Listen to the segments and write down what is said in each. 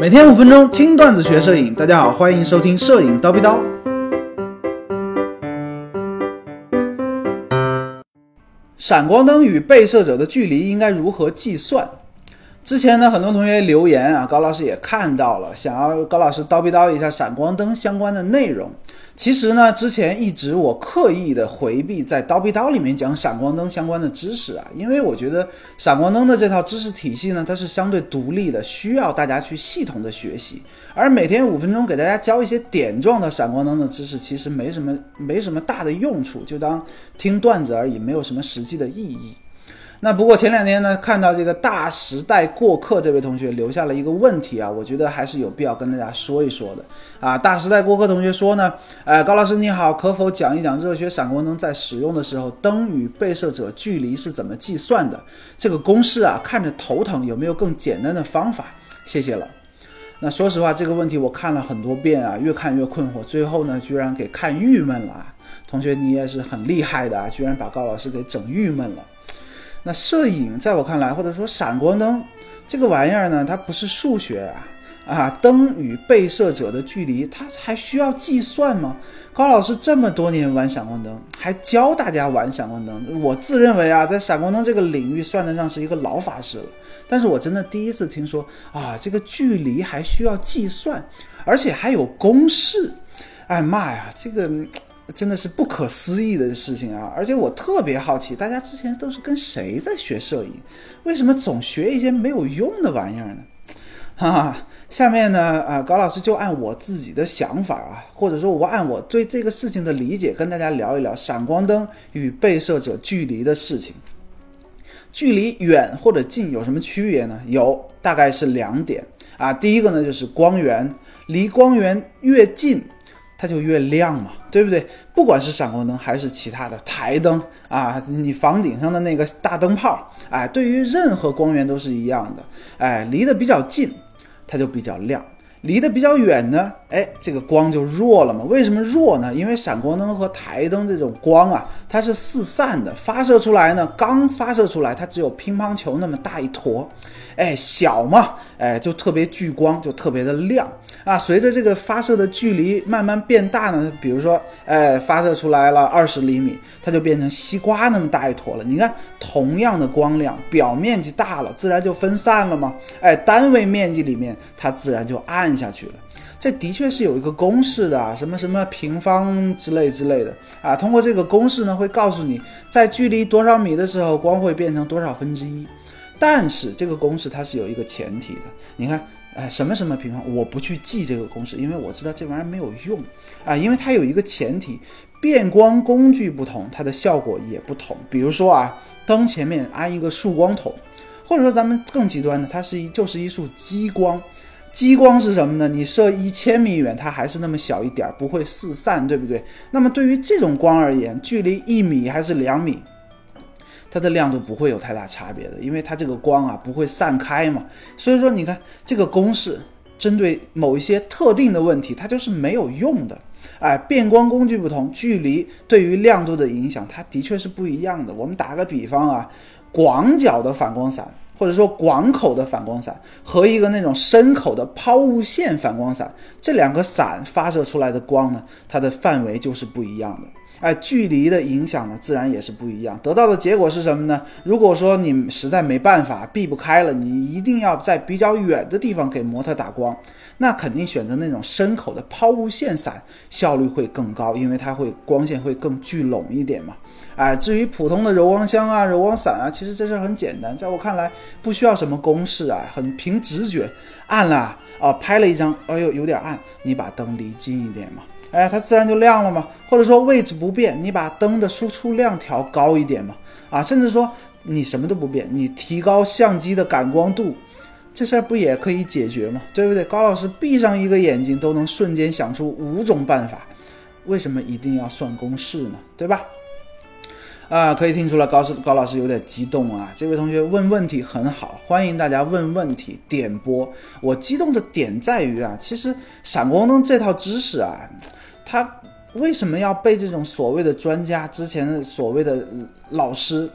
每天五分钟听段子学摄影，大家好，欢迎收听摄影叨逼叨。闪光灯与被摄者的距离应该如何计算？之前呢，很多同学留言啊，高老师也看到了，想要高老师叨逼叨一下闪光灯相关的内容。其实呢，之前一直我刻意的回避在叨逼叨里面讲闪光灯相关的知识啊，因为我觉得闪光灯的这套知识体系呢，它是相对独立的，需要大家去系统的学习。而每天五分钟给大家教一些点状的闪光灯的知识，其实没什么没什么大的用处，就当听段子而已，没有什么实际的意义。那不过前两天呢，看到这个大时代过客这位同学留下了一个问题啊，我觉得还是有必要跟大家说一说的啊。大时代过客同学说呢，哎，高老师你好，可否讲一讲热血闪光灯在使用的时候，灯与被摄者距离是怎么计算的？这个公式啊，看着头疼，有没有更简单的方法？谢谢了。那说实话，这个问题我看了很多遍啊，越看越困惑，最后呢，居然给看郁闷了。同学你也是很厉害的啊，居然把高老师给整郁闷了。那摄影在我看来，或者说闪光灯这个玩意儿呢，它不是数学啊啊！灯与被摄者的距离，它还需要计算吗？高老师这么多年玩闪光灯，还教大家玩闪光灯，我自认为啊，在闪光灯这个领域算得上是一个老法师了。但是我真的第一次听说啊，这个距离还需要计算，而且还有公式。哎妈呀，这个！真的是不可思议的事情啊！而且我特别好奇，大家之前都是跟谁在学摄影？为什么总学一些没有用的玩意儿呢？哈哈，下面呢，啊，高老师就按我自己的想法啊，或者说我按我对这个事情的理解，跟大家聊一聊闪光灯与被摄者距离的事情。距离远或者近有什么区别呢？有，大概是两点啊。第一个呢，就是光源，离光源越近。它就越亮嘛，对不对？不管是闪光灯还是其他的台灯啊，你房顶上的那个大灯泡，哎，对于任何光源都是一样的。哎，离得比较近，它就比较亮；离得比较远呢，哎，这个光就弱了嘛。为什么弱呢？因为闪光灯和台灯这种光啊，它是四散的，发射出来呢，刚发射出来，它只有乒乓球那么大一坨。哎，小嘛，哎，就特别聚光，就特别的亮啊。随着这个发射的距离慢慢变大呢，比如说，哎，发射出来了二十厘米，它就变成西瓜那么大一坨了。你看，同样的光亮，表面积大了，自然就分散了嘛。哎，单位面积里面，它自然就暗下去了。这的确是有一个公式的，什么什么平方之类之类的啊。通过这个公式呢，会告诉你在距离多少米的时候，光会变成多少分之一。但是这个公式它是有一个前提的，你看，哎，什么什么平方，我不去记这个公式，因为我知道这玩意儿没有用啊，因为它有一个前提，变光工具不同，它的效果也不同。比如说啊，灯前面安一个束光筒，或者说咱们更极端的，它是一就是一束激光，激光是什么呢？你射一千米远，它还是那么小一点儿，不会四散，对不对？那么对于这种光而言，距离一米还是两米？它的亮度不会有太大差别的，因为它这个光啊不会散开嘛，所以说你看这个公式针对某一些特定的问题，它就是没有用的。哎，变光工具不同，距离对于亮度的影响，它的确是不一样的。我们打个比方啊，广角的反光伞或者说广口的反光伞和一个那种深口的抛物线反光伞，这两个伞发射出来的光呢，它的范围就是不一样的。哎，距离的影响呢，自然也是不一样。得到的结果是什么呢？如果说你实在没办法避不开了，你一定要在比较远的地方给模特打光，那肯定选择那种深口的抛物线伞，效率会更高，因为它会光线会更聚拢一点嘛。哎，至于普通的柔光箱啊、柔光伞啊，其实这事很简单，在我看来不需要什么公式啊，很凭直觉，暗了啊，拍了一张，哎呦有点暗，你把灯离近一点嘛。哎，它自然就亮了嘛。或者说位置不变，你把灯的输出量调高一点嘛。啊，甚至说你什么都不变，你提高相机的感光度，这事儿不也可以解决吗？对不对？高老师闭上一个眼睛都能瞬间想出五种办法，为什么一定要算公式呢？对吧？啊，可以听出来高师高老师有点激动啊。这位同学问问题很好，欢迎大家问问题点播。我激动的点在于啊，其实闪光灯这套知识啊。他为什么要被这种所谓的专家、之前所谓的老师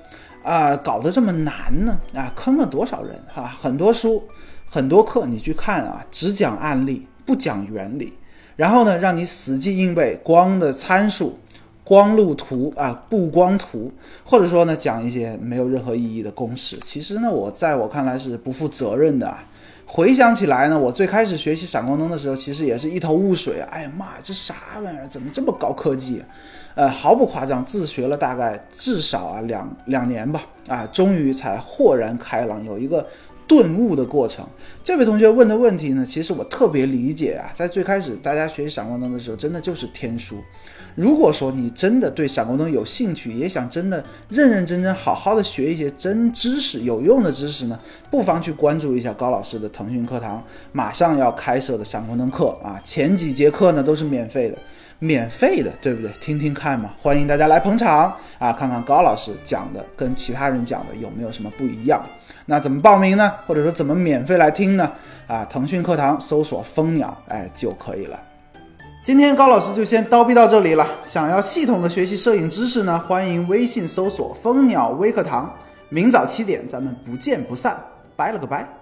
啊搞得这么难呢？啊，坑了多少人哈？很多书很多课你去看啊，只讲案例，不讲原理，然后呢，让你死记硬背光的参数、光路图啊、布光图，或者说呢，讲一些没有任何意义的公式。其实呢，我在我看来是不负责任的。回想起来呢，我最开始学习闪光灯的时候，其实也是一头雾水啊！哎呀妈呀，这啥玩意儿？怎么这么高科技？呃，毫不夸张，自学了大概至少啊两两年吧，啊，终于才豁然开朗，有一个顿悟的过程。这位同学问的问题呢，其实我特别理解啊，在最开始大家学习闪光灯的时候，真的就是天书。如果说你真的对闪光灯有兴趣，也想真的认认真真好好的学一些真知识、有用的知识呢，不妨去关注一下高老师的腾讯课堂，马上要开设的闪光灯课啊，前几节课呢都是免费的，免费的，对不对？听听看嘛，欢迎大家来捧场啊，看看高老师讲的跟其他人讲的有没有什么不一样。那怎么报名呢？或者说怎么免费来听呢？啊，腾讯课堂搜索“蜂鸟”哎就可以了。今天高老师就先叨逼到这里了。想要系统的学习摄影知识呢，欢迎微信搜索“蜂鸟微课堂”，明早七点咱们不见不散。拜了个拜。